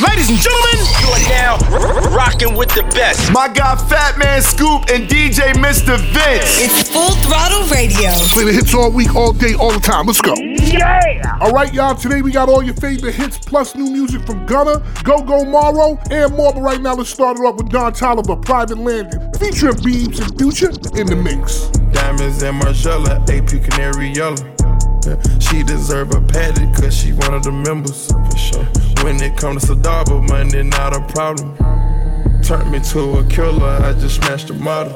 Ladies and gentlemen, you are now rocking with the best. My guy Fatman Scoop and DJ Mr. Vince. It's Full Throttle Radio. Play the hits all week, all day, all the time. Let's go. Yeah. All right, y'all. Today we got all your favorite hits plus new music from Gunna, Go Go Morrow, and more. But right now, let's start it off with Don Toliver, Private Landing, featuring Beebs and Future in the mix. Diamonds and Margiela, AP Canary Yellow. She deserve a paddock cause she one of the members. For sure. When it comes to Sadaba, money not a problem. Turned me to a killer, I just smashed the model.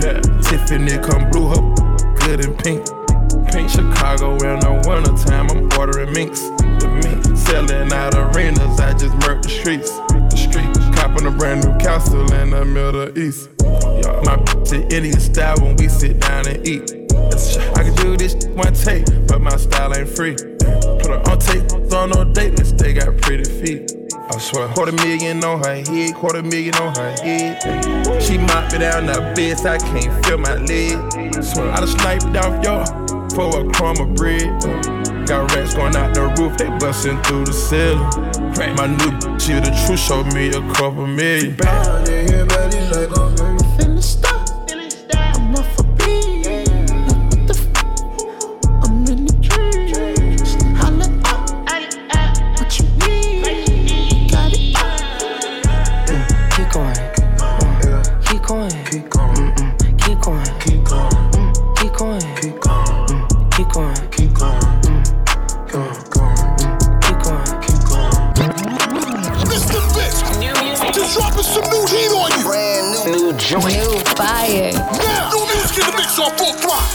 Yeah. Tiffany come blue, her good and pink. Pink Chicago in the wintertime, I'm ordering minks. The mink selling out arenas, I just murked the streets. The streets, copping a brand new castle in the Middle East. My bitch Indian style when we sit down and eat. I can do this one take, but my style ain't free. Put her on tape, throw no dateless, they got pretty feet. I swear, quarter million on her head, quarter million on her head. She mopped me down bed, so I can't feel my leg. I swear, I done sniped off y'all for a crumb of bread. Got rats going out the roof, they busting through the ceiling. My new bitch, the truth showed me a couple million.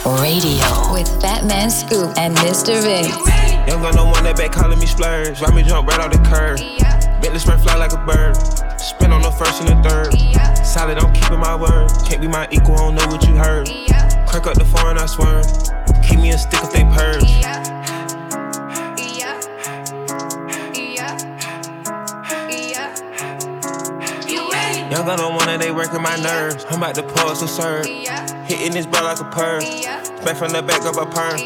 Radio with Fatman Scoop and Mr. Vince. Young got no one that back calling me splurge. Ride me jump right off the curb. Bentley spread fly like a bird. Spin on the first and the third. Solid, I'm keeping my word. Can't be my equal, I don't know what you heard. Crack up the foreign, I swear. Keep me a stick if they purge. Young gun on one and they working my nerves. I'm about to pause and serve. Hitting this ball like a perm. Back from the back of a perm.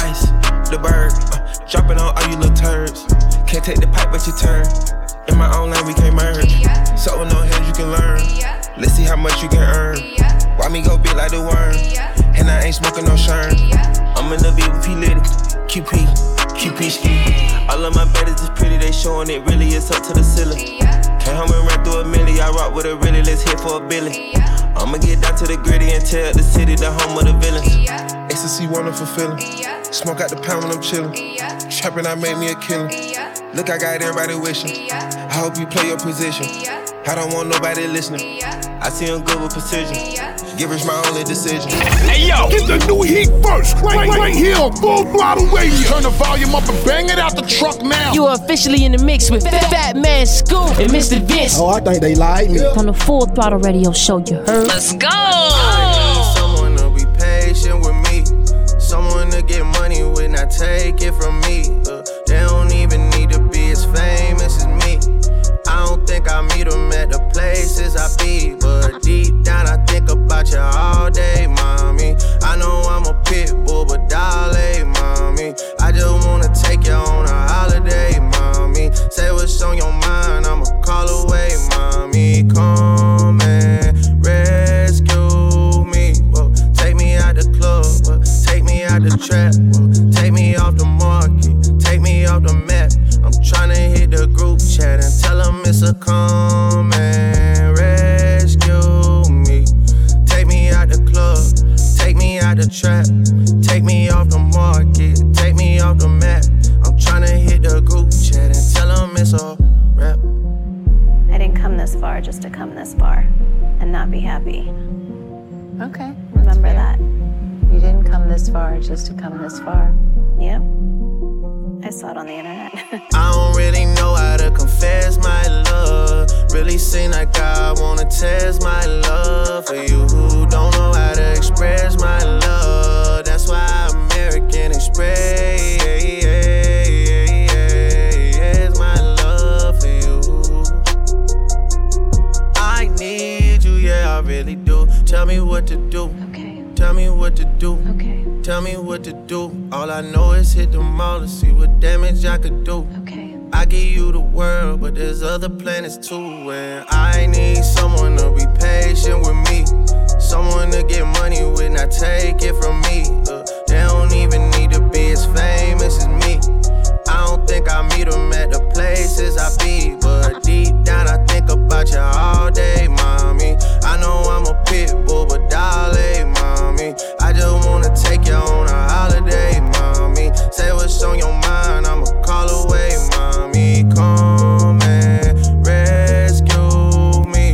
Ice, the bird. Uh, dropping on all you little turds. Can't take the pipe, but you turn. In my own lane, we can't merge. So no heads, you can learn. Let's see how much you can earn. Why me go big like the worm? And I ain't smoking no shern. I'm in the VIP lady. QP, QP ski. All of my baddies is pretty, they showing it really is up to the ceiling. Home and run through a milli, I rock with a really, let's hit for a billion. I'ma get down to the gritty and tell the city the home of the villains. Ecstasy wonderful feeling. Smoke out the pound when I'm chillin'. Trapping, I made me a killing. Look, I got everybody wishing. I hope you play your position. I don't want nobody listening. I see him good with precision. Giver's my only decision. Hey yo, get the new heat first, right, right, right here, full throttle radio. Turn the volume up and bang it out the truck now. You are officially in the mix with Fatman Scoop and Mr. Vince. Oh, I think they like me. On the full throttle radio show, you heard. Let's go. I need someone to be patient with me. Someone to get money with, not take it from me. Think I meet them at the places I be. But deep down, I think about you all day, mommy. I know I'm a pit bull, but darling, mommy. I just wanna take you on a holiday, mommy. Say what's on your mind, I'ma call away, mommy. Come and rescue me. Whoa, take me out the club, whoa, take me out the trap, whoa, tell them it's a come and rescue me. Take me out the club, take me out the trap, take me off the market, take me off the map. I'm tryna hit the group chat and tell them it's a rap. I didn't come this far just to come this far and not be happy. Okay. Remember that. You didn't come this far just to come this far. Yep. I saw it on the internet. I don't really know how Really seem like I wanna test my love for you who don't know how to express my love. That's why I'm American Express my love for you. I need you, yeah, I really do. Tell me what to do. okay. Tell me what to do. Okay. Tell me what to do. All I know is hit the mall to see what damage I could do. Okay. I give you the world, but there's other planets too. And I need someone to be patient with me. Someone to get money when I take it from me. Uh, they don't even need to be as famous as me. I don't think I meet them at the places I be. But deep down, I think about you all day, mommy. I know I'm a pit bull, but darling, mommy. I just wanna take you on a holiday, mommy. Say what's on your mind, I'ma call away. Come rescue me.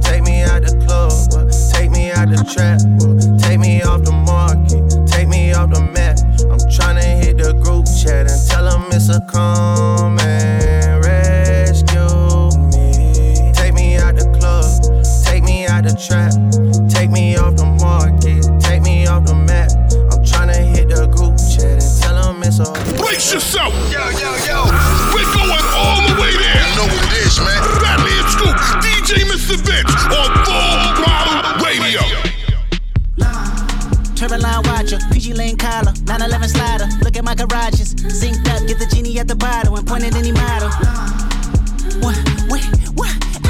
Take me out the club, take me out the trap, take me off the market, take me off the map. I'm tryna hit the group chat and tell them it's a come Watcher, PG Lane collar, 911 slider. Look at my garages. Synced up, get the genie at the bottle and point at any model. What, what, what?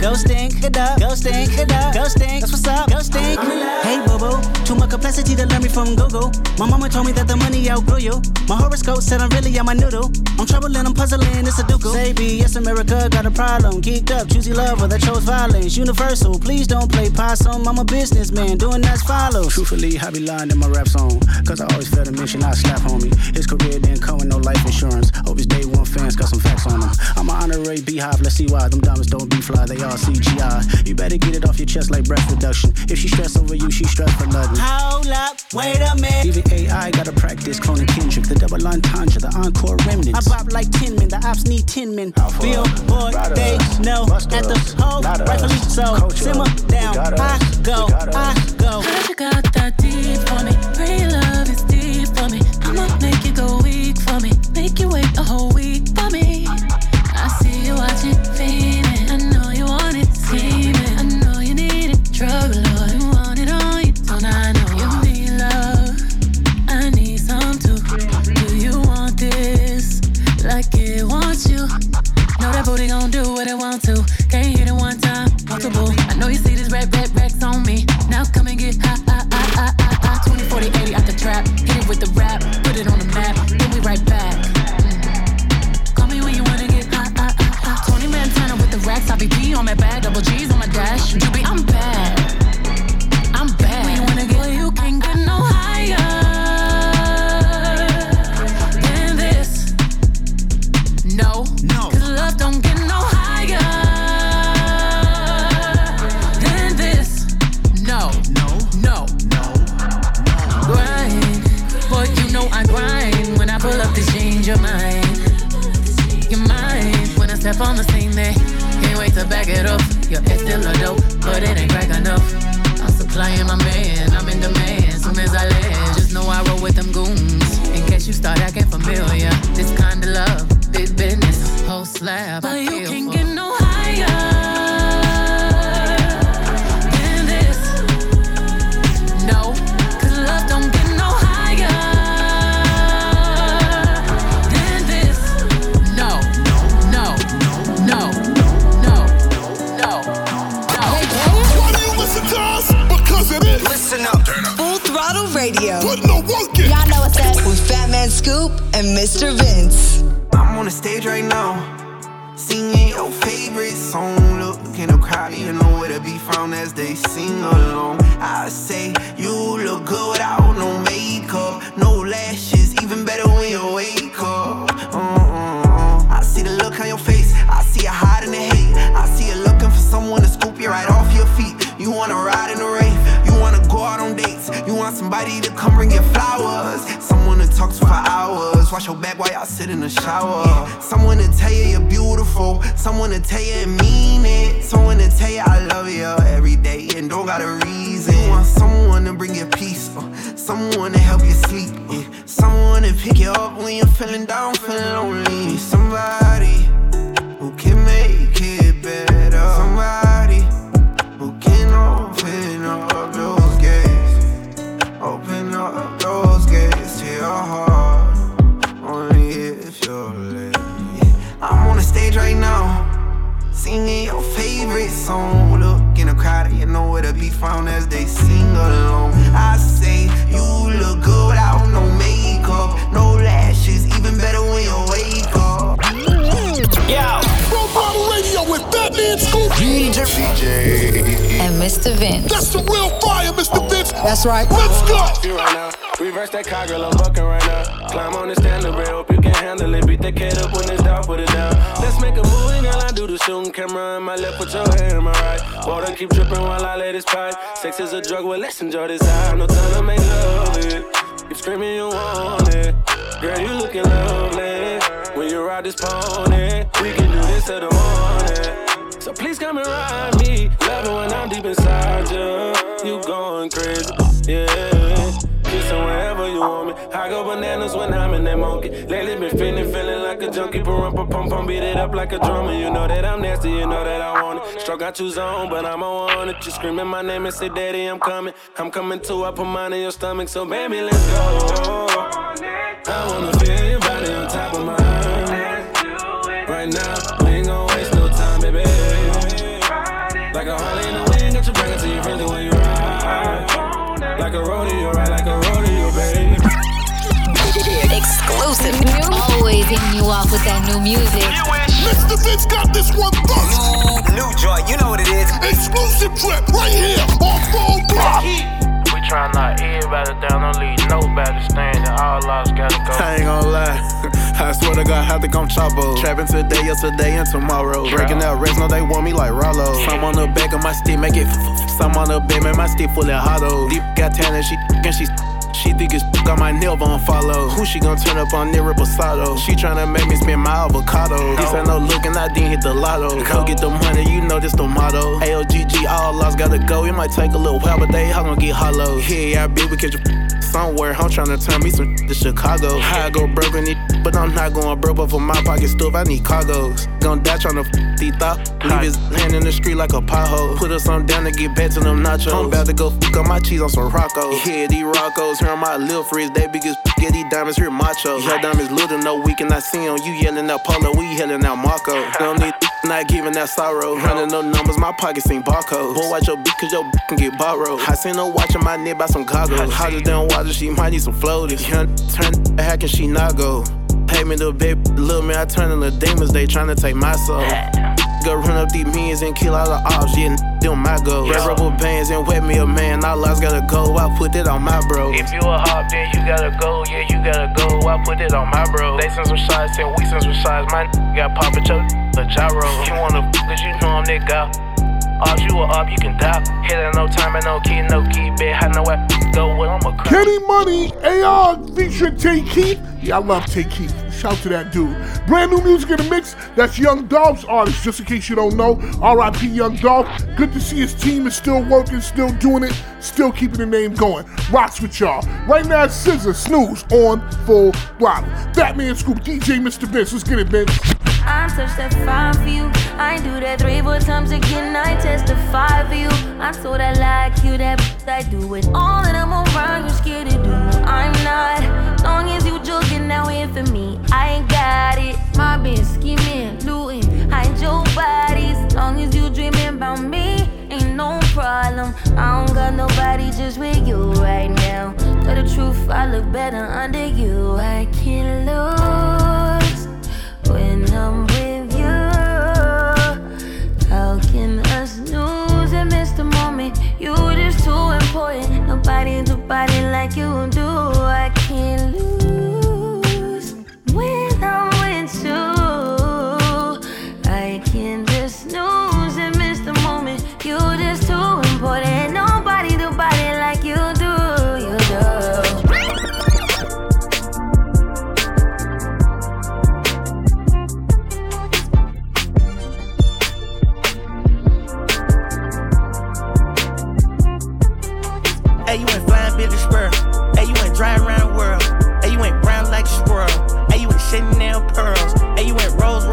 Go stink, it up, go stink, it up, go stink. That's what's up, go stink. Hey, boo, too much complexity to learn me from Google. My mama told me that the money outgrew you. My horoscope said I'm really on my noodle. I'm troubling, I'm puzzling, it's a ducal. Say B, yes, America got a problem. Geeked up, choosy lover that chose violence. Universal, please don't play possum. I'm a businessman, doing as follows. Truthfully, I be lying in my rap song. Cause I always felt a mission, I slap homie. His career didn't come with no life insurance. Hope his day one fans got some facts on him. I'm an honorary beehive, let's see why. Them diamonds don't be fly, they all CGI. You better get it off your chest like breath reduction. If she stress over you, she stress for nothing. Hold up, wait a minute. Even AI gotta practice cloning Kendrick. The double entendre, the encore remnants. I bop like 10 men, the ops need 10 men. Billboard, they know at the hole, rightfully so. Simmer down, I go, I go. Heard you got that deep for me. Real love is deep for me. I'ma make you go weak for me. Make you wait a whole week for me. Wants you? Know that booty gon' do what it want to. Can't hit it one time, multiple. I know you see this red, red, racks on me. Now come and get high, Wash your back while y'all sit in the shower. Someone to tell you you're beautiful, someone to tell you and mean it, someone to tell you I love you every day and don't got a reason. You want someone to bring you peace, uh, someone to help you sleep, yeah. someone to pick you up when you're feeling down, feeling lonely. Somebody favorite song. Look in the crowd, you know where to be found as they sing along. I say, you look good without no makeup, no lashes, even better when you wake up. Yo! Bro Bottle Radio with Fatman Scoop. DJ. DJ. And Mr. Vince. That's the real fire, Mr. Vince. That's right. Let's go. Right now. Reverse that car, girl, I'm bucking right now. Climb on the stand rail, hope you can handle it. Beat that cat up when it's down, put it down. Let's make a movie, girl. I do the shooting camera in my left, put your hand in my right. Water keep dripping while I let this pipe. Sex is a drug, well, let's enjoy this high. No time to make love it. Keep screaming, you want it. Girl, you looking lovely. When you ride this pony, we can do this till the morning. So please come and ride me. Love it when I'm deep inside you. You going crazy, yeah. Kissing wherever you want me. I go bananas when I'm in that monkey. Lately been feeling, feeling like a junkie. Pum, pum, pum, pum, beat it up like a drummer. You know that I'm nasty, you know that I want it. Struck out two zone, but I'm on it. You screaming my name and say, Daddy, I'm coming. I'm coming too. I put mine in your stomach, so baby, let's go. I wanna feel your body on top of mine. Right now, we ain't gon' waste no time, baby. Like a Harley in the wind, got you bring to your friends when you ride. Like a rodeo, ride like a. Exclusive. Always hitting you off with that new music. Mr. Vince got this one first. New joint, you know what it is. Exclusive trip right here on Full Block. We try not everybody down, don't leave nobody standing. All lost gotta go. I ain't gonna lie. I swear to God, I have to come choppo. Trapping today, yesterday, and tomorrow. Breaking out rest, no, they want me like Rollo. Some on the back of my stick, make it. Some on the bed, make my stick full of hollow. Deep got talent, she and she. She think it's got my nail on follow. Who she gon' turn up on near Reposado? She tryna make me spend my avocado. This ain't no looking, I didn't hit the lotto. Go get the money, you know this the motto. AOGG, all lost, gotta go. It might take a little while, but they all gon' get hollow. Yeah, I bet we catch a somewhere. I'm tryna turn me some to Chicago. I go broke in it, but I'm not going broke. But for my pocket stuff, I need cargos. Gon' die tryna f these thought. Leave his hand in the street like a pothole. Put us some down to get back to them nachos. I'm about to go fuck up my cheese on some Rocco. Yeah, these Roccos, here on my lil frizz. They big as get these diamonds here macho. Your diamonds little, no we cannot see on you yelling out Polo, we yelling out Marco. Don't need not giving that sorrow. Running no numbers, my pockets ain't barcodes. Boy, watch your beat, cause your beat can get borrowed. I seen her watching my neck by some goggles. Hotter than water, she might need some floaties. Young turn, how can she not go? Pay me the big little man, I turn into demons, they tryna take my soul. Go run up these millions and kill all the ops, yeah, them my goals. Red rubber bands and wet me a man, all I gotta go, I put it on my bro. If you a hop, then you gotta go, yeah, you gotta go. I put it on my bro. They send some shots and we send some shots. My got pop at your the gyro. You wanna cause you know I'm nigga. Off you are up, you can die. Hit it no time and no key, no key, bitch. I know where go with, I'm a crack. Kenny Muney, AR featuring Tay Keith. Yeah, I love Tay Keith. Shout out to that dude. Brand new music in the mix. That's Young Dolph's artist, just in case you don't know. RIP Young Dolph. Good to see his team is still working, still doing it, still keeping the name going. Rocks with y'all. Right now, Scissor Snooze on full throttle. Fatman Scoop, DJ Mr. Vince. Let's get it, Vince. I touch that five for you. I do that three, four times again. I testify for you. I'm told I like you, that I do it all, and I'm around. You're scared to do. I'm not. Long as you joking now in for me, I ain't got it. My been scheming, looting, hide your bodies. Long as you dreaming about me, ain't no problem. I don't got nobody just with you right now. Tell the truth, I look better under you. I can't lose Nobody do body like you do. I can't lose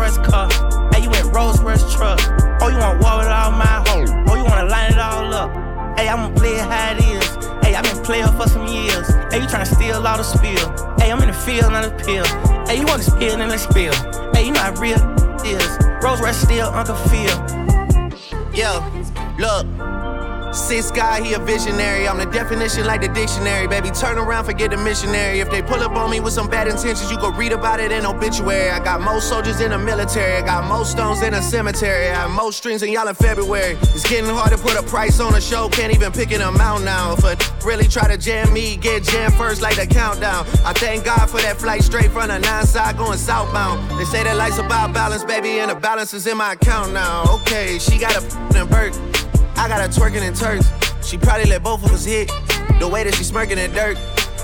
Royce car. Hey, you went Rolls Royce truck. Oh, you want war with all my hoes. Oh, you wanna line it all up. Hey, I'ma play it how it is. Hey, I've been playing for some years. Hey, you tryna steal all the spill. Hey, I'm in the field, not a pill. Hey, you want to spill, then let's spill. Hey, you know how real is. Rolls Royce still Uncle Phil. Yeah, look. Six guy, he a visionary. I'm the definition like the dictionary. Baby, turn around, forget the missionary. If they pull up on me with some bad intentions, you go read about it in obituary. I got most soldiers in the military. I got most stones in a cemetery. I have most strings than y'all in February. It's getting hard to put a price on a show. Can't even pick an amount now. If a really try to jam me, get jammed first like the countdown. I thank God for that flight straight from the nine side going southbound. They say that life's about balance, baby, and the balance is in my account now. Okay, she got a f***ing Burke. I got her twerking in Turks. She probably let both of us hit. The way that she smirking in dirt.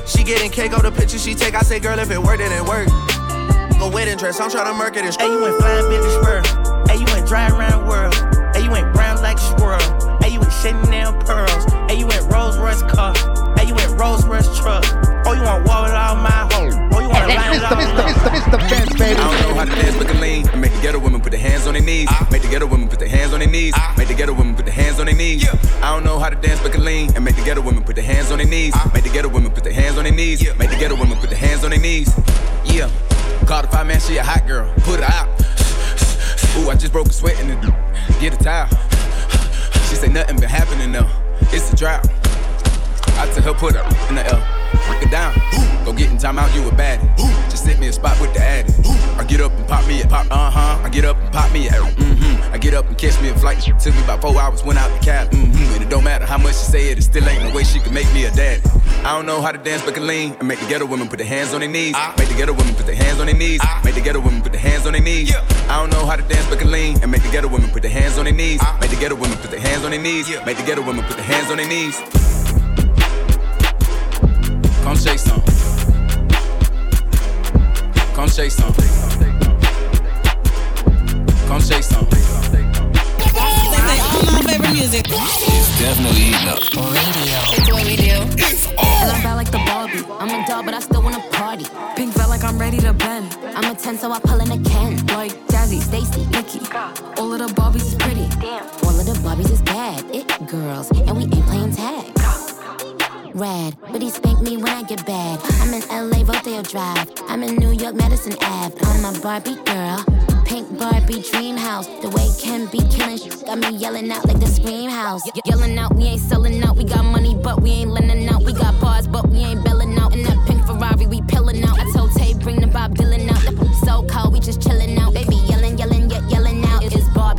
She getting cake on the picture she take. I say, girl, if it worked, then it work. Go wedding dress, I'm trying to murk it and Hey, you went flying big as spur. Hey, you went dry around the world. Hey, you went brown like a squirrel. Hey, you went Chanel pearls. Hey, you went Rolls Royce car. Hey, you went Rolls Royce truck. Oh, you want war with all my hoes. Oh, you want to line with all my I don't know how to dance looking lean. And ah. make the ghetto women put their hands on their knees. Ah. Make the ghetto women ah. put their hands on their knees. Make the ghetto women put their hands on their knees. I don't know how to dance looking lean. And make the ghetto women put their hands on their knees. Make the ghetto women put their hands on their knees. Make the ghetto women put their hands on their knees. Yeah. Call the five man, she a hot girl. Put her out. Ooh, I just broke a sweat in the Get a towel. She say nothing been happening though. It's a drought. I tell her put her in the L. Break it down. Go get in time out, you a baddie. Just sit me a spot with the addy. I get up and pop me a pop, uh huh. I get up and pop me a, mm-hmm. I get up and catch me a flight. Took me about four hours, went out to Cali. Mm-hmm. And it don't matter how much she say it, it still ain't no way she can make me a dad. I don't know how to dance, but can lean. And make the ghetto women put their hands on their knees. Make the ghetto women put their hands on their knees. Make the ghetto women put their hands on their knees. I don't know how to dance, but can lean. And make the ghetto women put their hands on their knees. Make the ghetto women put their hands on their knees. Make the ghetto women put their hands on their knees. Shake some. Come shake some. all my favorite music. It's definitely heating up. Radio. It's what we do. And I'm bad like the Barbie. I'm a doll, but I still wanna party. Pink felt like I'm ready to bend. I'm a 10, so I pull in a Ken. Like Jazzy, Stacy, Nikki. All of the Barbies is pretty. Damn. All of the Barbies is bad. It girls, and we ain't playing tag. Rad, but he spank me when I get bad. I'm in LA, Drive. I'm in New York, Madison Ave. I'm a Barbie girl. Pink Barbie dream house. The way Ken be killing got me yelling out like the scream house. Ye- yelling out, we ain't selling out. We got money, but we ain't lending out. We got bars, but we ain't belling out. In that pink Ferrari, we pillin' out. I told Tay, bring the Bob Dylan out. The so cold, we just chillin' out. Baby, yelling, yelling, yet yelling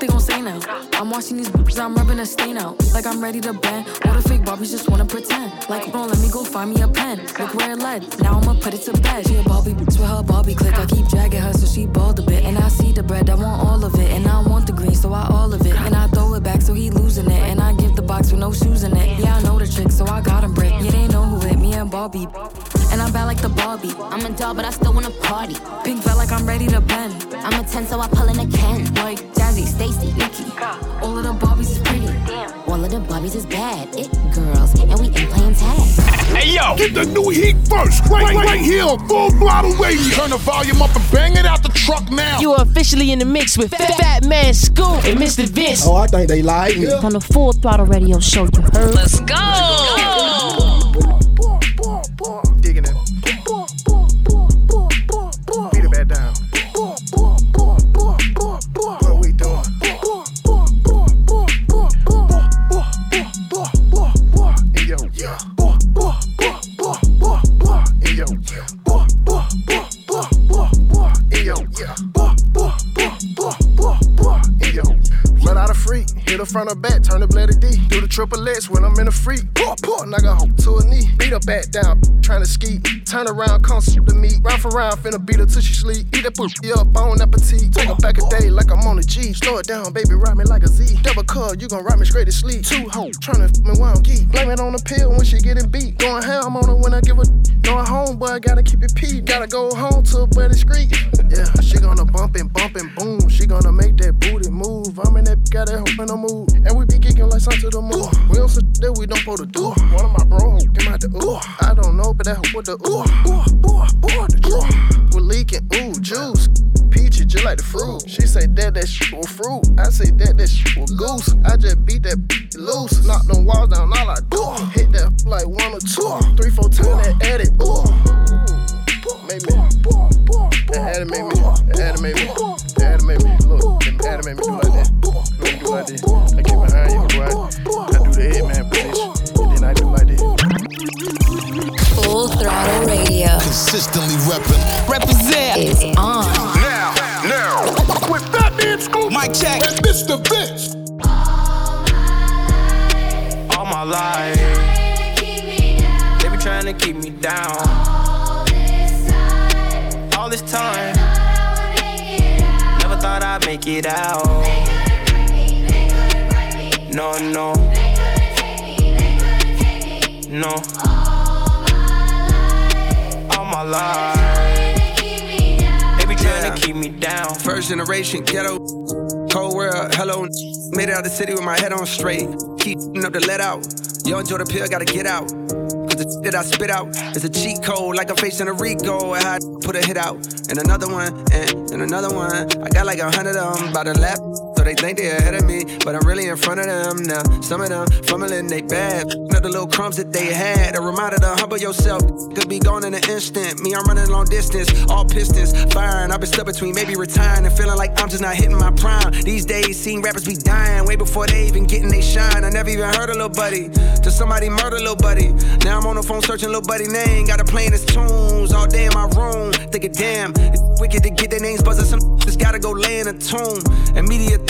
they gon' say now. I'm watching these bitches, I'm rubbing a stain out. Like I'm ready to bend. All the fake Barbies just wanna pretend. Like, bro, let me go find me a pen. Look where it led. Now I'ma put it to bed. She a Barbie bitch with her Barbie click. I keep dragging her so she bald a bit. And I see the bread, I want all of it. And I want the green, so I all of it. And I throw it back so he losing it. And I give the box with no shoes in it. Yeah, I know the trick, so I got him brick. Yeah, they know who hit me and Barbie. And I'm bad like the Barbie. I'm a doll, but I still wanna party. Pink felt like I'm ready to bend. I'm a 10, so I pull in a Ken. Like Jazzy, Stacy, Nikki. All of the Barbies is pretty. All of the Barbies is bad. It girls, and we ain't playing tag. Hey yo, get the new heat first, right, right, right here, full throttle radio. Turn the volume up and bang it out the truck now. You are officially in the mix with Fat, Fatman Scoop and Mr. Vince. Oh, I think they like me. On the Full Throttle Radio Show, you heard? Let's go. Digging front or back, turn the blade to D. Do the triple X when I'm in a freak. Poor, poor, her hoe to a knee. Beat her back down, trying to ski. Turn around, come to me. Round for round, finna beat her till she sleep. Eat that pussy up, on appetite. Take her back a day like I'm on a G. Slow it down, baby, ride me like a Z. Double cut, you gon' ride me straight to sleep. Two hoes, tryna f me while I'm geek. Blame it on the pill when she getting beat. Going ham on her when I give her. No, home, I gotta keep it P. Gotta go home to a better street. Yeah, she gonna bump and bump and boom. She gonna make that booty move. I'm in that, got that hope in the mood. And we be kicking like something to the moon. We don't sit that we don't supposed to do. One of my bro came out the ooh. I don't know, but that hoe with the ooh. Ooh, ooh, ooh, the ooh. We're leaking, ooh, juice. Peachy just like the fruit. She say that that shit was fruit. I say that that shit was goose. I just beat that loose. Knock them walls down all I do. Hit that like one or two. Three, four times that edit. Ooh. Make me. That animate me. That animate me. That animate me. Look, that animate me do like that. Look, do like this. I get behind you, boy. I do the head man position. And then I do like this. Full throttle radio. Consistently repping. Represent is on. Now, now. With Fatman Scoop. Mike check. And Mr. Vince. All my life. They be trying to keep me down. All this time. Never thought I'd make it out. No, no. They couldn't take me, they couldn't take me. No. All my life. They be trying to keep me down. First generation ghetto, cold world, hello. Made it out the city with my head on straight. Keep up the let out. Yo, enjoy the pill, gotta get out. Cause the that I spit out is a cheat code, like I'm facing a Rico. I had to put a hit out. And another one, and, and another one. I got like a hundred of them by the lap. They think they ahead of me, but I'm really in front of them now. Some of them fumbling they bad. Not the little crumbs that they had. A reminder to humble yourself. Could be gone in an instant. Me, I'm running long distance, all pistons firing. I've been stuck between maybe retiring and feeling like I'm just not hitting my prime. These days, seeing rappers be dying way before they even getting they shine. I never even heard a little buddy. Till somebody murder a little buddy. Now I'm on the phone searching little buddy name. Got to playing his tunes all day in my room. Thinking, damn, it's wicked to get their names buzzing. Some just gotta go lay in a tomb. And media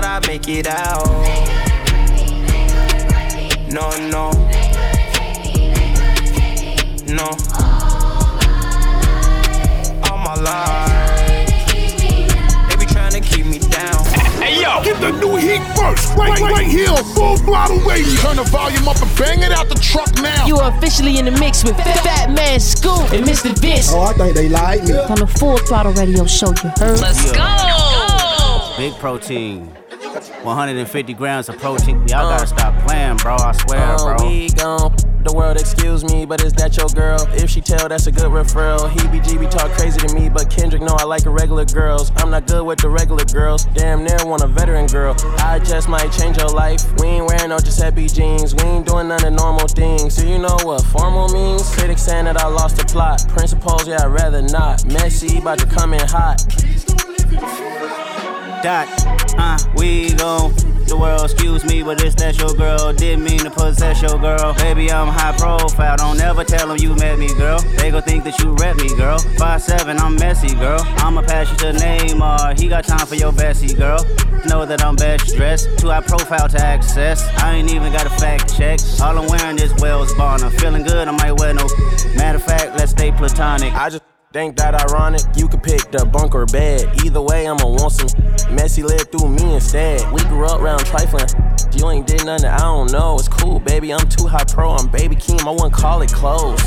thought I'd make it out. No, no. No. All my life. They be trying to keep me down. Hey yo, get the new heat first, right, right, right here on Full Throttle Radio. Turn the volume up and bang it out the truck now. You are officially in the mix with Fatman Scoop and Mr. Vince. Oh, I think they like me. On the Full Throttle Radio Show, you heard? Let's go. Big protein. 150 grams of protein. Y'all gotta stop playing, bro. I swear, Uh, bro. We gon' the world, excuse me, but is that your girl? If she tell, that's a good referral. He BGB talk crazy to me, but Kendrick know I like the regular girls. I'm not good with the regular girls. Damn near want a veteran girl. I just might change your life. We ain't wearing no Giuseppe jeans. We ain't doing none of normal things. Do you know what formal means? Critics saying that I lost the plot. Principles, yeah, I'd rather not. Messy, about to come in hot. Dot, uh, we gon' the world, excuse me, but it's that your girl. Didn't mean to possess your girl. Baby, I'm high profile. Don't ever tell them you met me, girl. They gon' think that you rep me, girl. Five seven, I'm messy, girl. I'ma pass you to Neymar. He got time for your Bessie, girl. Know that I'm best dressed. Too high profile to access. I ain't even got a fact check. All I'm wearing is Wales Bonner. Feeling good, I might wear no. Matter of fact, let's stay platonic. I just think that ironic. You could pick the bunk or bed. Either way, I'ma want some. Messy lived through me instead. We grew up round trifling. You ain't did nothing, I don't know. It's cool, baby. I'm too high pro. I'm baby Keem. I wouldn't call it close.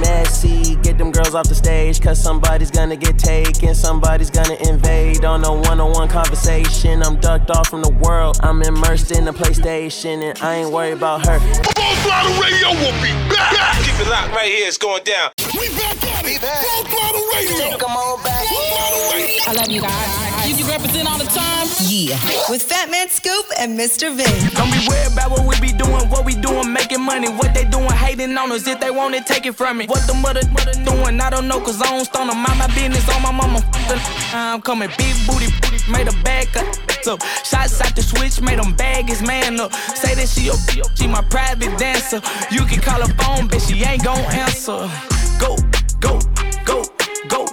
Messy, get them girls off the stage. Cause somebody's gonna get taken. Somebody's gonna invade on a one on one conversation. I'm ducked off from the world. I'm immersed in the PlayStation. And I ain't worried about her. Full Throttle Radio will be back. Keep it locked right here. It's going down. We back on it. Full Throttle Radio. Come on back. I love you guys. You can represent all the time. Yeah. With Fatman Scoop and Mr. Vince. Don't be worried about what we be doing, what we doing, making money. What they doing, hating on us. If they want it, take it from me. What the mother, mother doing, I don't know, cause I don't stone them. Mind my business on my mama. I'm coming big booty, booty, made a bag up. So, shots out the switch, made them bag his man up. Say that she, a, she my private dancer. You can call her phone, but she ain't gon' answer. Go, go, go.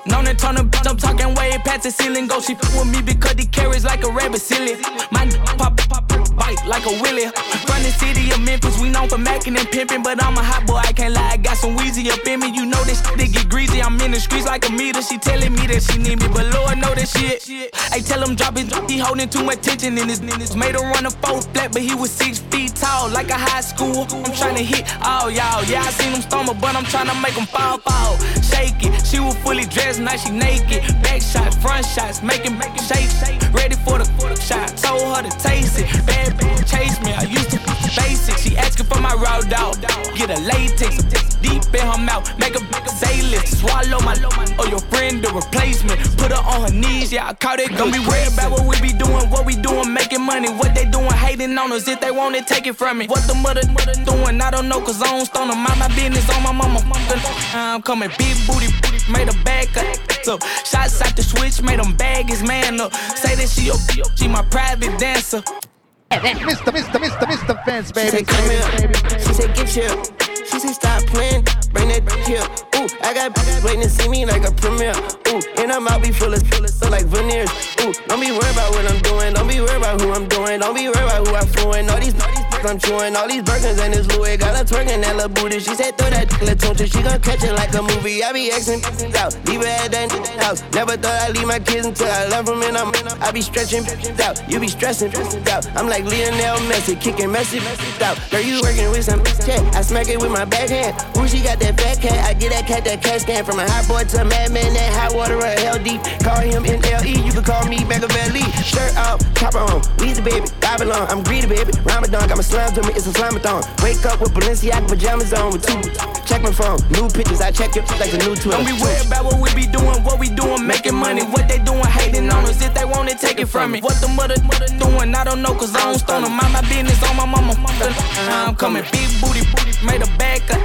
Known and turn up, I'm talking way past the ceiling. Go, she f with me because he carries like a rabbit silly. My pop, pop, pop, white like a willy. From the city of Memphis, we known for macking and pimping, but I'm a hot boy, I can't lie. I got some Weezy up in me, you know this shit get greasy. I'm in the streets like a meter. She telling me that she need me, but Lord know that shit. I tell him drop it, he holding too much tension in his niggas. Made him run a four flat, but he was six feet tall, like a high school. I'm trying to hit all y'all. Yeah, I seen him stumble, but I'm trying to make him fall, fall. Shake it. She was fully dressed, now she naked. Back shots, front shots, making, making shake, shake. Ready for the, shot. Told her to taste it. Bad chase me. I used to basic. She asking for my raw dog. Get a latex deep in her mouth. Make her, make say lift. Swallow my, or your friend the replacement. Put her on her knees. Yeah, I caught it. Don't be worried about what we be doing, what we doing, making money. What they doing, hating on us. If they want it, take it from me. What the mother, mother doing, I don't know, cause I don't stone them. Mind my business on my mama. I'm coming big booty, booty, made a back up. So, shots out the switch, made them bag his man up. Say that she, a she my private dancer. Mr. Mr. Mr. Mr. Vince, baby. She said, come here. She said, get chill. She said, stop playing. Bring that here. Ooh, I got bitches waiting to see me like a premiere. Ooh, and I'm out be full of so like veneers. Ooh, don't be worried about what I'm doing. Don't be worried about who I'm doing. Don't be worried about who I'm fluent. All these, all these I'm chewing. All these Birkins and this Louis. Got her twerking that little booty. She said, throw that little She gon' catch it like a movie. I be Xing out. Leave her at that house. Never thought I'd leave my kids until I left them and I'm I be stretching out. You be stressing out. I'm like Lionel Messi, kicking Messi out. Girl, you working with some check. I smack it with my backhand. Ooh, she got that fat cat. I get that cat that cat scan from a hot boy to a madman. That hot water or hell deep. Call him NLE. You can call me Machiavelli. Shirt off, chopper on. Weezy baby, Babylon. I'm greedy baby. Ramadan got my slime to me. It's a slamathon. Wake up with Balenciaga pajamas on with two. Check my phone. New pictures. I check your like a new Twitter. Don't be worried about what we be doing. What we doing, making money. What they doing, hating on us. If they want it, take it from me. What the mother, mother doing, I don't know, cause I don't stone them. Mind my business on my mama. I'm coming big booty, booty, made a bag up.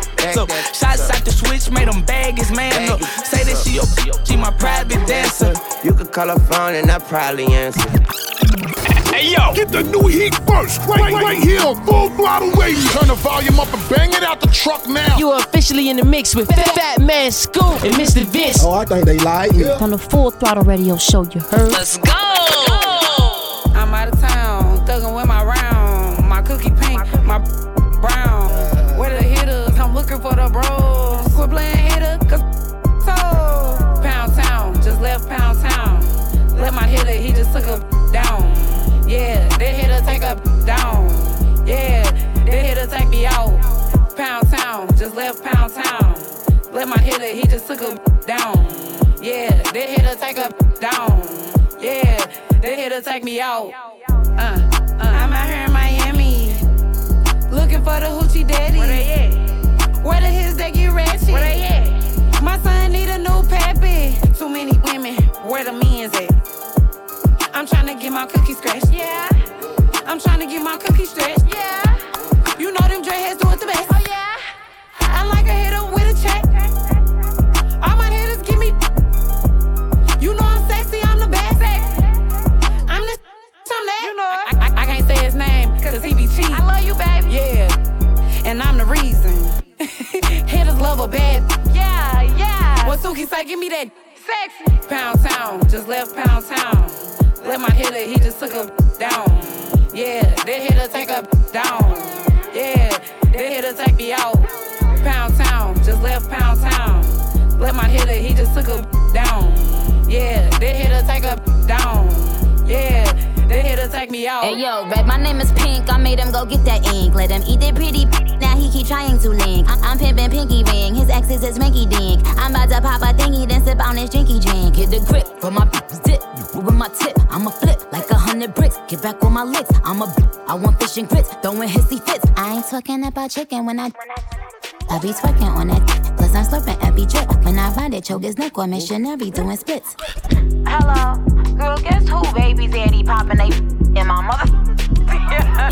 Shots out the switch, made them bag his man up. Say that she, OP, she my private dancer. You could call her phone and I probably answer. Hey yo, get the new heat first, right, right here on Full Throttle Radio. Turn the volume up and bang it out the truck now. You are officially in the mix with Fat, Fat Man Scoop and Mr. Vince. Oh, I think they lied. Yeah. On the Full Throttle Radio Show, you heard? Let's go. Hitter, he just took a down. Yeah, they hitter take a down. Yeah, they hitter take me out. Uh, uh, I'm out here in Miami, looking for the hoochie daddy. Where they at? Where the his that get ratchet? Where they at? My son need a new pappy. Too many women, where the men's at? I'm trying to get my cookie scratched. Yeah. I'm trying to get my cookie stretched. Yeah. You know them dreadheads do it the best. Oh yeah. I like a hitter with a the reason. hitters love a bad. Yeah, yeah. What Suki say? Give me that sexy. Pound town, just left pound town. Let my hitter, he just took a down. Yeah, that hitter take a down. Yeah, that hitter take me out. Pound town, just left pound town. Let my hitter, he just took a down. Yeah, that hitter take a down. Yeah, that hitter take me out. Hey yo, Red, my name is Pink. I made him go get that ink. Let him eat that pretty. Pink. Now he keep trying to link. I- I'm pimping pinky ring. His ex is his minky dink. I'm about to pop a thingy, then sip on his drinky drink. Hit the grip for my zip. With my tip, I'ma flip like a hundred bricks. Get back with my licks. I'm a I want fish and grits. Throwing hissy fits. I ain't talking about chicken when I. I be twerking on that. Plus I'm slurping every drip. When I ride it, choke his neck or missionary doing splits. Hello, girl, guess who baby daddy poppin' they in my mother?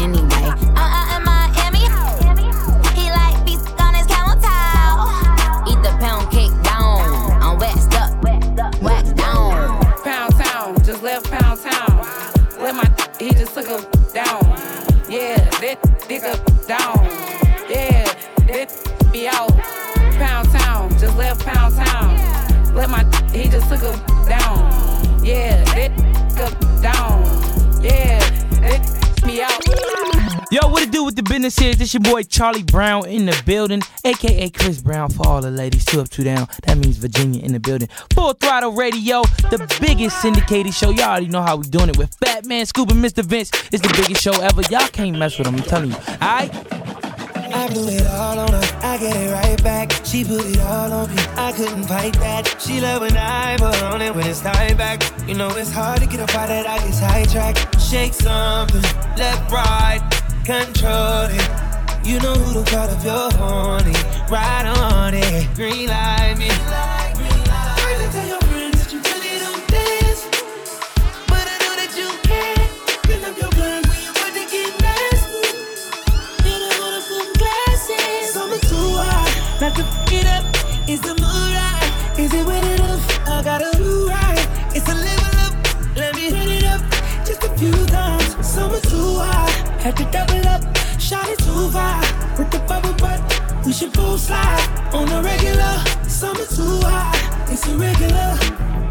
Anyway, uh uh in Miami. He like beats on his camel toe. Eat the pound cake down. I'm waxed up, waxed down. Pound town, just left pound town. Let my he just took a down. Yeah, that dick up down. Yeah, that be out. Pound town, just left pound town. Let my he just took a down. Yeah, Yo, what it do with the business here? This your boy Charlie Brown in the building, aka Chris Brown for all the ladies. Two up, two down. That means Virginia in the building. Full throttle radio, the biggest syndicated show. Y'all already know how we doing it with Fatman Scoop and Mr. Vince. It's the biggest show ever. Y'all can't mess with them. I'm telling you. Alright. I blew it all on her, I get it right back. She put it all on me, I couldn't fight that. She love when I put on it when it's tied back. You know it's hard to get up out of that I get sidetracked. Shake something, left, right, control it. You know who to call if you're horny. Ride on it, green light me. First tell your friends that you really don't dance, but I know that you can. Fill up your blunt when you're about to get nasty. Hit her with a some glasses. Summer too hot, not to it up. Is the Slide on the regular. Summer too hot, it's irregular.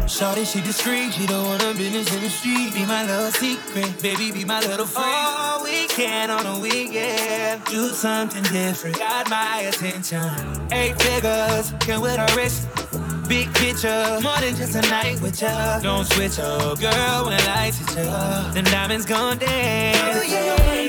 Shorty, she discreet, she don't want her business in the street. Be my little secret, baby, be my little freak. All weekend on a weekend, do something different. Got my attention. Eight figures, can with her wrist. Big picture, more than just a night with ya. Don't switch up, girl, when lights hit ya. The diamonds gon' dance. Oh, yeah.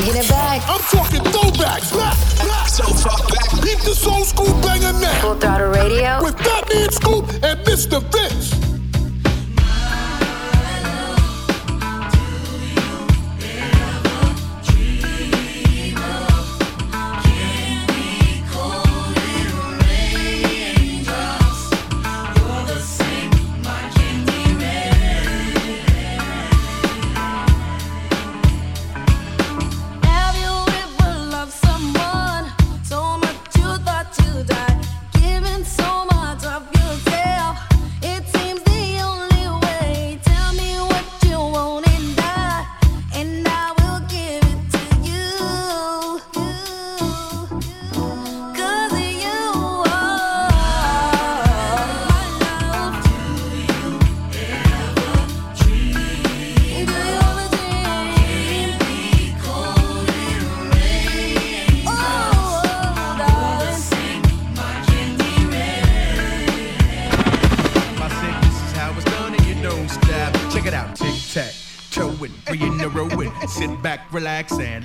Taking it back. I'm talking throwbacks. Back, back, so far back. Beat this old school banger now. Full throttle radio. With Fatman Scoop and Mr. Vince.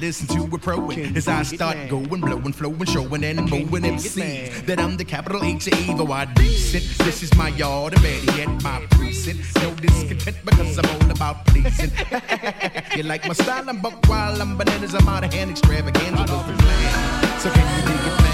Listen to a pro as I start going, blowing, flowing, showing and mowing MCs that I'm the capital H A V O I decent. This is my yard and better yet my precinct. No discontent because I'm all about pleasing. you like my style? I'm buck wild, I'm bananas, I'm out of hand, extravaganza. So can you dig it,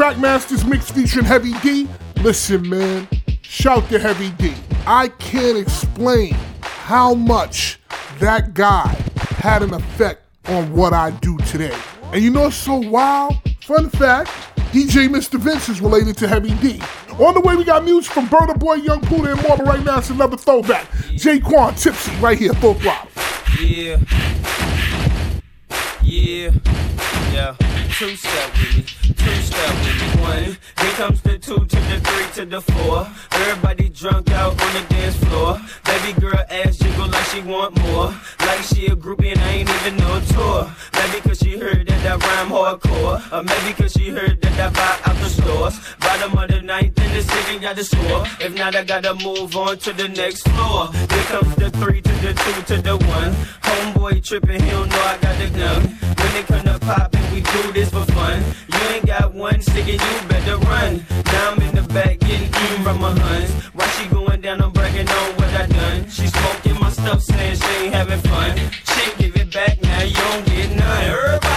Trackmasters mix featuring Heavy D. Listen, man, shout to Heavy D. I can't explain how much that guy had an effect on what I do today. And you know so wild? Fun fact DJ Mr. Vince is related to Heavy D. On the way, we got music from Burna Boy, Young Pooh, and more, but right now it's another throwback. J-Kwon Tipsy, right here, full throttle. Yeah. Yeah. Yeah. Two step with me. Step. One. Here comes the two to the three to the four. Everybody drunk out on the dance floor. Baby girl ass jiggle like she want more. Like she a groupie and I ain't even know tour. Maybe cause she heard that I rhyme hardcore. Or maybe cause she heard that I buy out the stores. Bottom of the ninth and the city got the score. If not, I gotta move on to the next floor. Here comes the three to the two to the one. Homeboy tripping, he don't know I got the gun. When it come to poppin', we do this for fun. You ain't got one stick and you better run. Now I'm in the back getting eaten from my huns. Why she going down, I'm bragging on what I done. She smoking my stuff, saying she ain't having fun. She give it back, now you don't get none. Everybody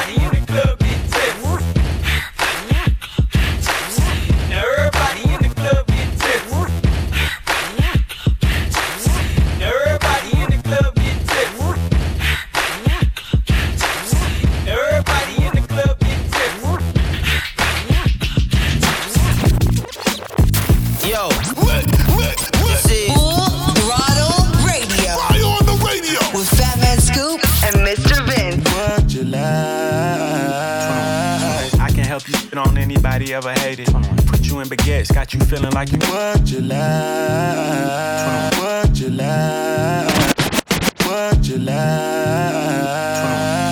on anybody ever hated. Put you in baguettes, got you feeling like you what you like. What you like. What you like.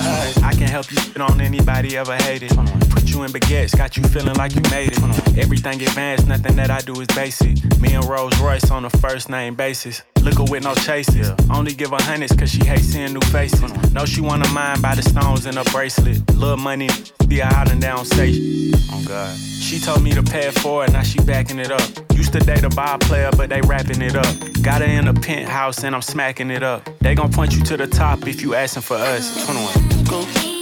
I can help on anybody ever hated. Put you in baguettes, got you feeling like you made it. Everything advanced, nothing that I do is basic. Me and Rolls Royce on a first name basis. Liquor with no chases. Only give her hundreds cause she hates seeing new faces. Know she wanna mind by the stones in her bracelet. Little money, be a out and down say. Oh God. She told me to pay for it forward, now she backing it up. Used to date a ball player, but they wrapping it up. Got her in a penthouse and I'm smacking it up. They gon' point you to the top if you asking for us. 21. Go,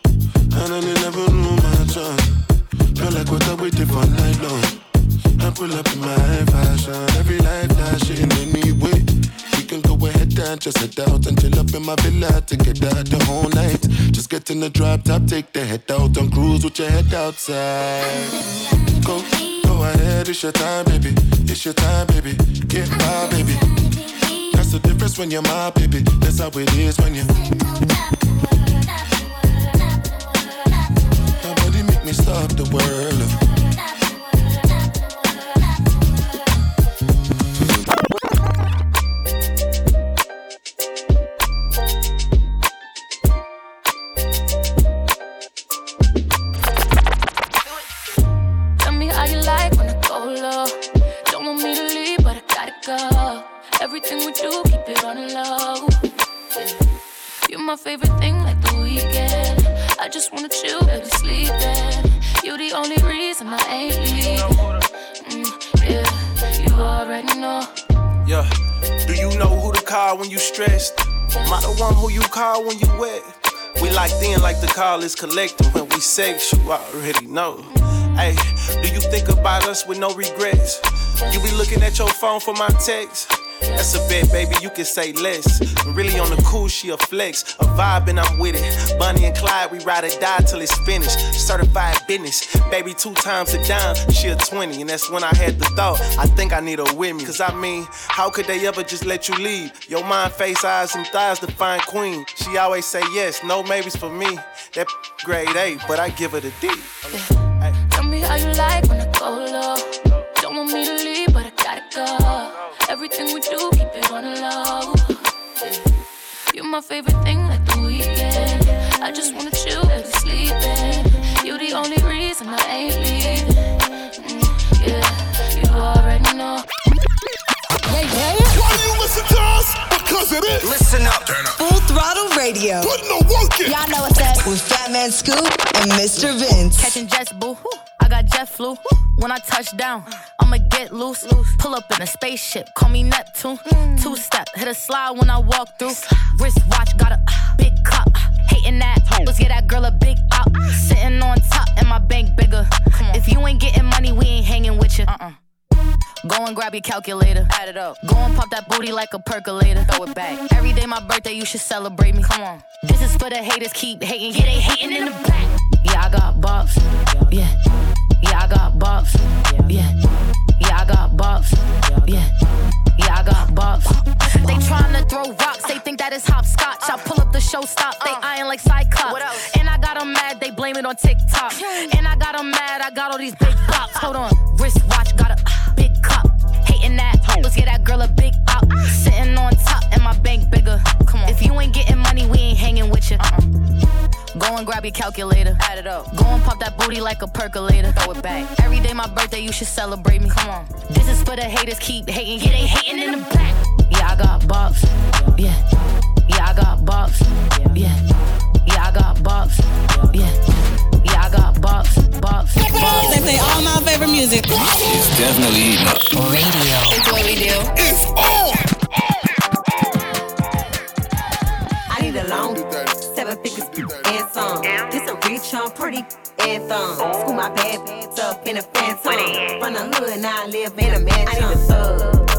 And I never knew my chance. Feel like what I waited for night long. I pull up in my fashion. Every life flashing anyway. We can go ahead and just head out and chill up in my villa to get out the whole night. Just get in the drop top, take the head out and cruise with your head outside. Go, go ahead, it's your time, baby. It's your time, baby. Get my baby. That's the difference when you're my baby. That's how it is when you. Low. Yeah. You're my favorite thing, like the weekend. I just wanna chill, baby, sleeping. You the only reason I ain't leaving. Mm, yeah, you already know. Yeah. Do you know who to call when you stressed? Am I the one who you call when you wet? We locked in like the call is collective. When we sex, you already know. Hey, do you think about us with no regrets? You be looking at your phone for my text. That's a bit, baby, you can say less. But really on the cool, she a flex. A vibe and I'm with it. Bonnie and Clyde, we ride or die till it's finished. Certified business. Baby, two times a dime, she a 20. And that's when I had the thought, I think I need her with me. Cause I mean, how could they ever just let you leave? Your mind, face, eyes, and thighs define queen. She always say yes, no maybes for me. That grade A, but I give her the D. Tell me how you like when I go low. Don't want me to leave, but I gotta go. Everything we do, keep it on the low. Yeah. You're my favorite thing, like the weekend. I just wanna chill, baby, sleeping. You're the only reason I ain't leaving. Mm, yeah, you already know. Do you listen to us? Because it is. Listen up. Turn up. Full Throttle Radio. Put no work in. Y'all know what's up. With Fatman Scoop and Mr. Vince. Catching jets, boo. I got jet flu. When I touch down, I'ma get loose. Pull up in a spaceship, call me Neptune. Two step, hit a slide when I walk through. Wrist watch, got a big cup. Hating that, let's get that girl a big up. Sitting on top, and my bank bigger. If you ain't getting money, we ain't hanging with you. Uh-uh. Go and grab your calculator. Add it up. Go and pop that booty like a percolator. Throw it back. Every day my birthday, you should celebrate me. Come on. This is for the haters, keep hating. Yeah, they hating in the back. Yeah, I got bops. Yeah. Yeah, I got bops. Yeah. Yeah, I got bops. Yeah. Yeah, I got bops. They tryna throw rocks, they think that is hopscotch. I pull up the show stop, they uh. eyeing like Cyclops. And I got them mad, they blame it on TikTok. And I got them mad, I got all these big bops. Hold on, wristwatch, got a big cup. Hating that, let's get that girl a big up. Sitting on top, and my bank bigger. Come on, if you ain't getting money, we ain't hanging with you. Uh-uh. Go and grab your calculator. Add it up. Go and pop that booty like a percolator. Throw it back. Every day my birthday, you should celebrate me. Come on. This is for the haters, keep hating. Yeah, they hating in the back. Yeah, I got bops. Yeah. Yeah, I got bops. Yeah. Yeah, I got bops. Yeah. Yeah, I got bops. Bops. They play all my favorite music. It's definitely eating up. Radio. It's what we do. It's on. I need a long seven figures and some. This a rich, I'm pretty anthem. School my bad bitch up in a phantom. From the hood, now I live in a mansion. I need a thug,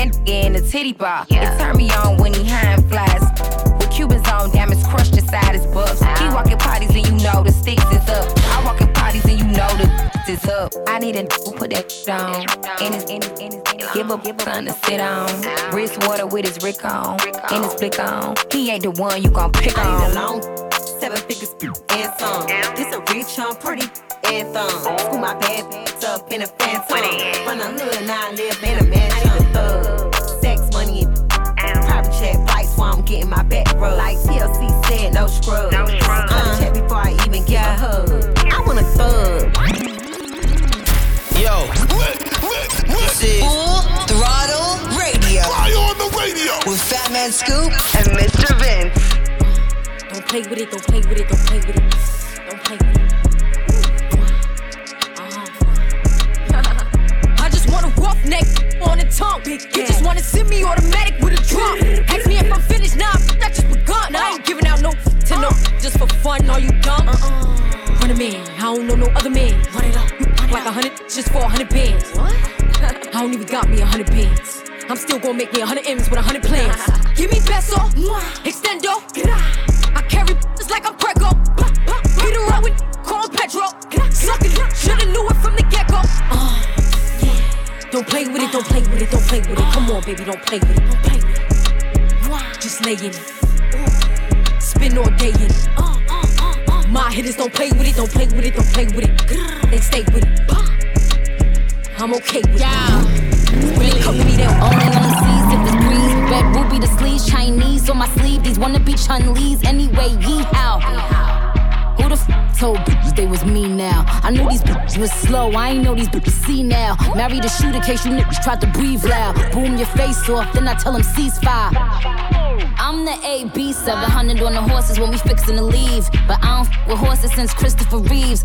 that nigga in the titty bar. It turn me on when he high and flies. With Cubans on, diamonds crushed inside his bucks. He walking parties and you know the sticks is up. I walk in parties and you know the is up. I need a who put that on. In his, in his, in his, give up, give up, something to sit on. Wrist water with his Rick on, and his flick on. He ain't the one you gon' pick I need a on. long seven figures and some. This a rich, I'm pretty anthem. School my bad up in a phantom. From the hood, now I live in a mansion. My back rub. Like TLC said, no scrub. No scrub. Cut a check before I even give a hug. I want a thug. Yo. This is Full Throttle Radio. Fly on the radio. With Fatman Scoop and Mr. Vince. Don't play with it, don't play with it, don't play with it. Rough neck on the tongue. You just wanna send me automatic with a drum. Ask me if I'm finished, nah, I just begun. I ain't giving out no to no, just for fun. Are you dumb? Run a man, I don't know no other man. Run it up, like a hundred, just for a hundred bands. What? I don't even got me a hundred bands. I'm still gonna make me a hundred M's with a hundred plans. Give me peso, play with it, don't play with it. Just lay in it. Spin all day in it. My hitters don't play with it, don't play with it, don't play with it. They stay with it. I'm okay with it. They come to me, they'll Only on the seas if it's breeze. Red ruby, the sleeves, Chinese on my sleeve. These wanna be Chun-Li's anyway. Yee how? Who the f told they was me now? I knew these bitches was slow. I ain't know these bitches see now. Married a shooter case you niggas tried to breathe loud. Boom your face off, then I tell them ceasefire. I'm the AB 700 on the horses when we fixin' to leave. But I don't f with horses since Christopher Reeves.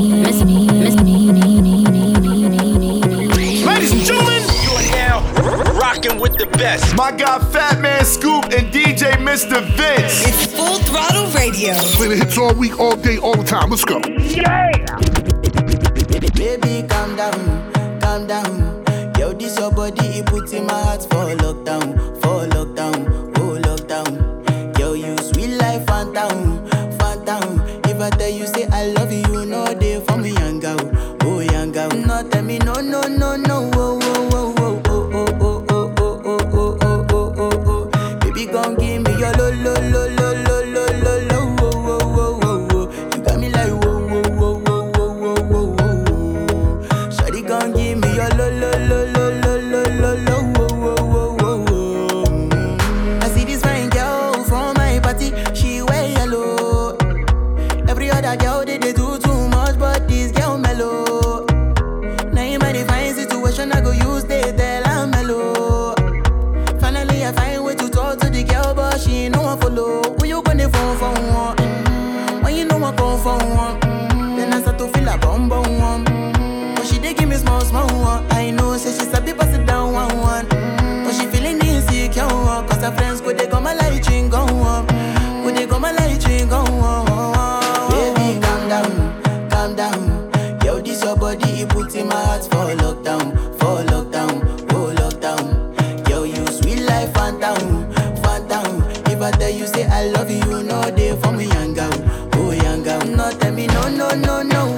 Ladies and gentlemen, you are now rocking with the best. My guy Fatman Scoop and DJ Mr. Vince. It's Full Throttle Radio. Play the hits all week, all day, all the time. Let's go. Yeah. Baby, calm down, calm down. Yo, this your body, it puts in my heart for lockdown, for lockdown, oh lockdown. Yo, you sweet life, Fanta, Fanta. If I tell you say I love you, young girl. No tell me no no no no, I tell you say I love you, no day for me, young girl, oh young girl. No tell me no, no, no, no,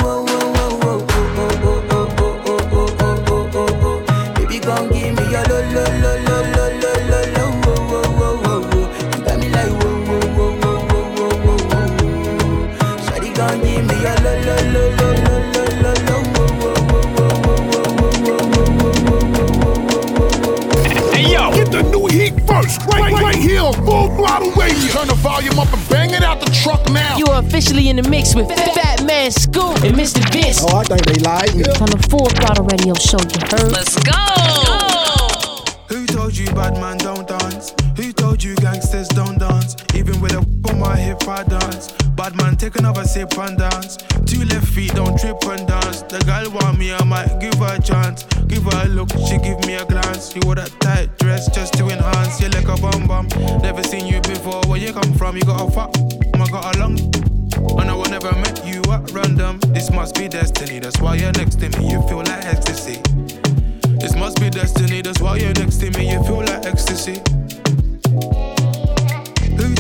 throttle radio. Turn the volume up and bang it out the truck now. You are officially in the mix with Fatman Scoop and Mr. Vince. Oh, I think they like lied. On the Full Throttle Radio Show, you heard? Let's go. Who told you bad man don't dance? Who told you gangsters don't dance? Even with a whip on my hip, I dance. Bad man, take another sip and dance. Two left feet, don't trip and dance. The girl want me, I might give her a chance. Give her a look, she give me a glance. You wore that tight dress just to enhance. You like a bum bum. Never seen you before. Where you come from? You got a fuck. I got a long. I know I never met you at random. This must be destiny. That's why you're next to me. You feel like ecstasy. This must be destiny, that's why you're next to me, you feel like ecstasy.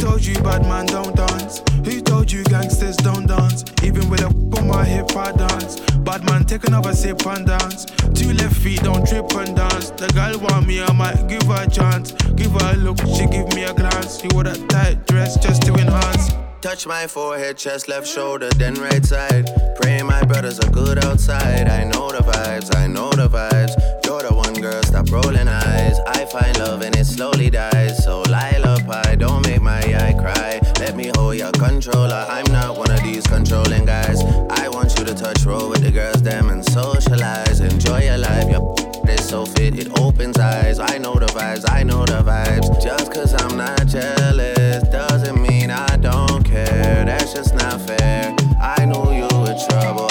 Told you bad man don't dance? Who told you gangsters don't dance? Even with a on my hip, I dance. Bad man, take another sip and dance. Two left feet, don't trip and dance. The girl want me, I might give her a chance. Give her a look, she give me a glance. You wore that tight dress just to enhance. Touch my forehead, chest, left shoulder, then right side. Pray my brothers are good outside. I know the vibes, I know the vibes. You're the girl, stop rolling eyes. I find love and it slowly dies. So Lila Pie, don't make my eye cry. Let me hold your controller. I'm not one of these controlling guys. I want you to touch roll with the girls, them and socialize. Enjoy your life, your is so fit, it opens eyes. I know the vibes, I know the vibes. Just cause I'm not jealous doesn't mean I don't care. That's just not fair. I knew you were trouble,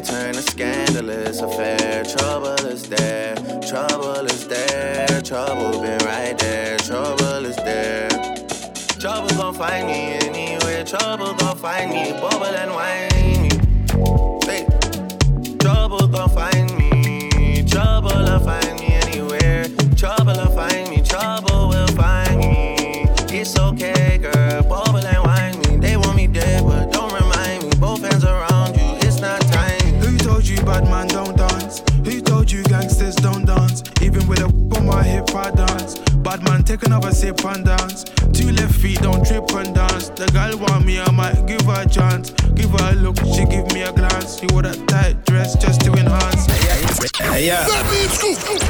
might turn a scandalous affair. Trouble is there, trouble is there, trouble been right there, trouble is there. Trouble gon' find me anywhere, trouble gon' find me, bubble and whiny. Hey. Trouble gon' find me. Trouble will find me dance? Even with a whip on my hip, I dance. Bad man, take another sip and dance. Two left feet, don't trip and dance. The girl want me, I might give her a chance. Give her a look, she give me a glance. You wore that tight dress just to enhance. Hey, yeah.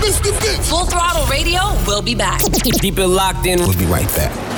Mr. Vince. Full Throttle Radio we'll be back. Keep it locked in. We'll be right back.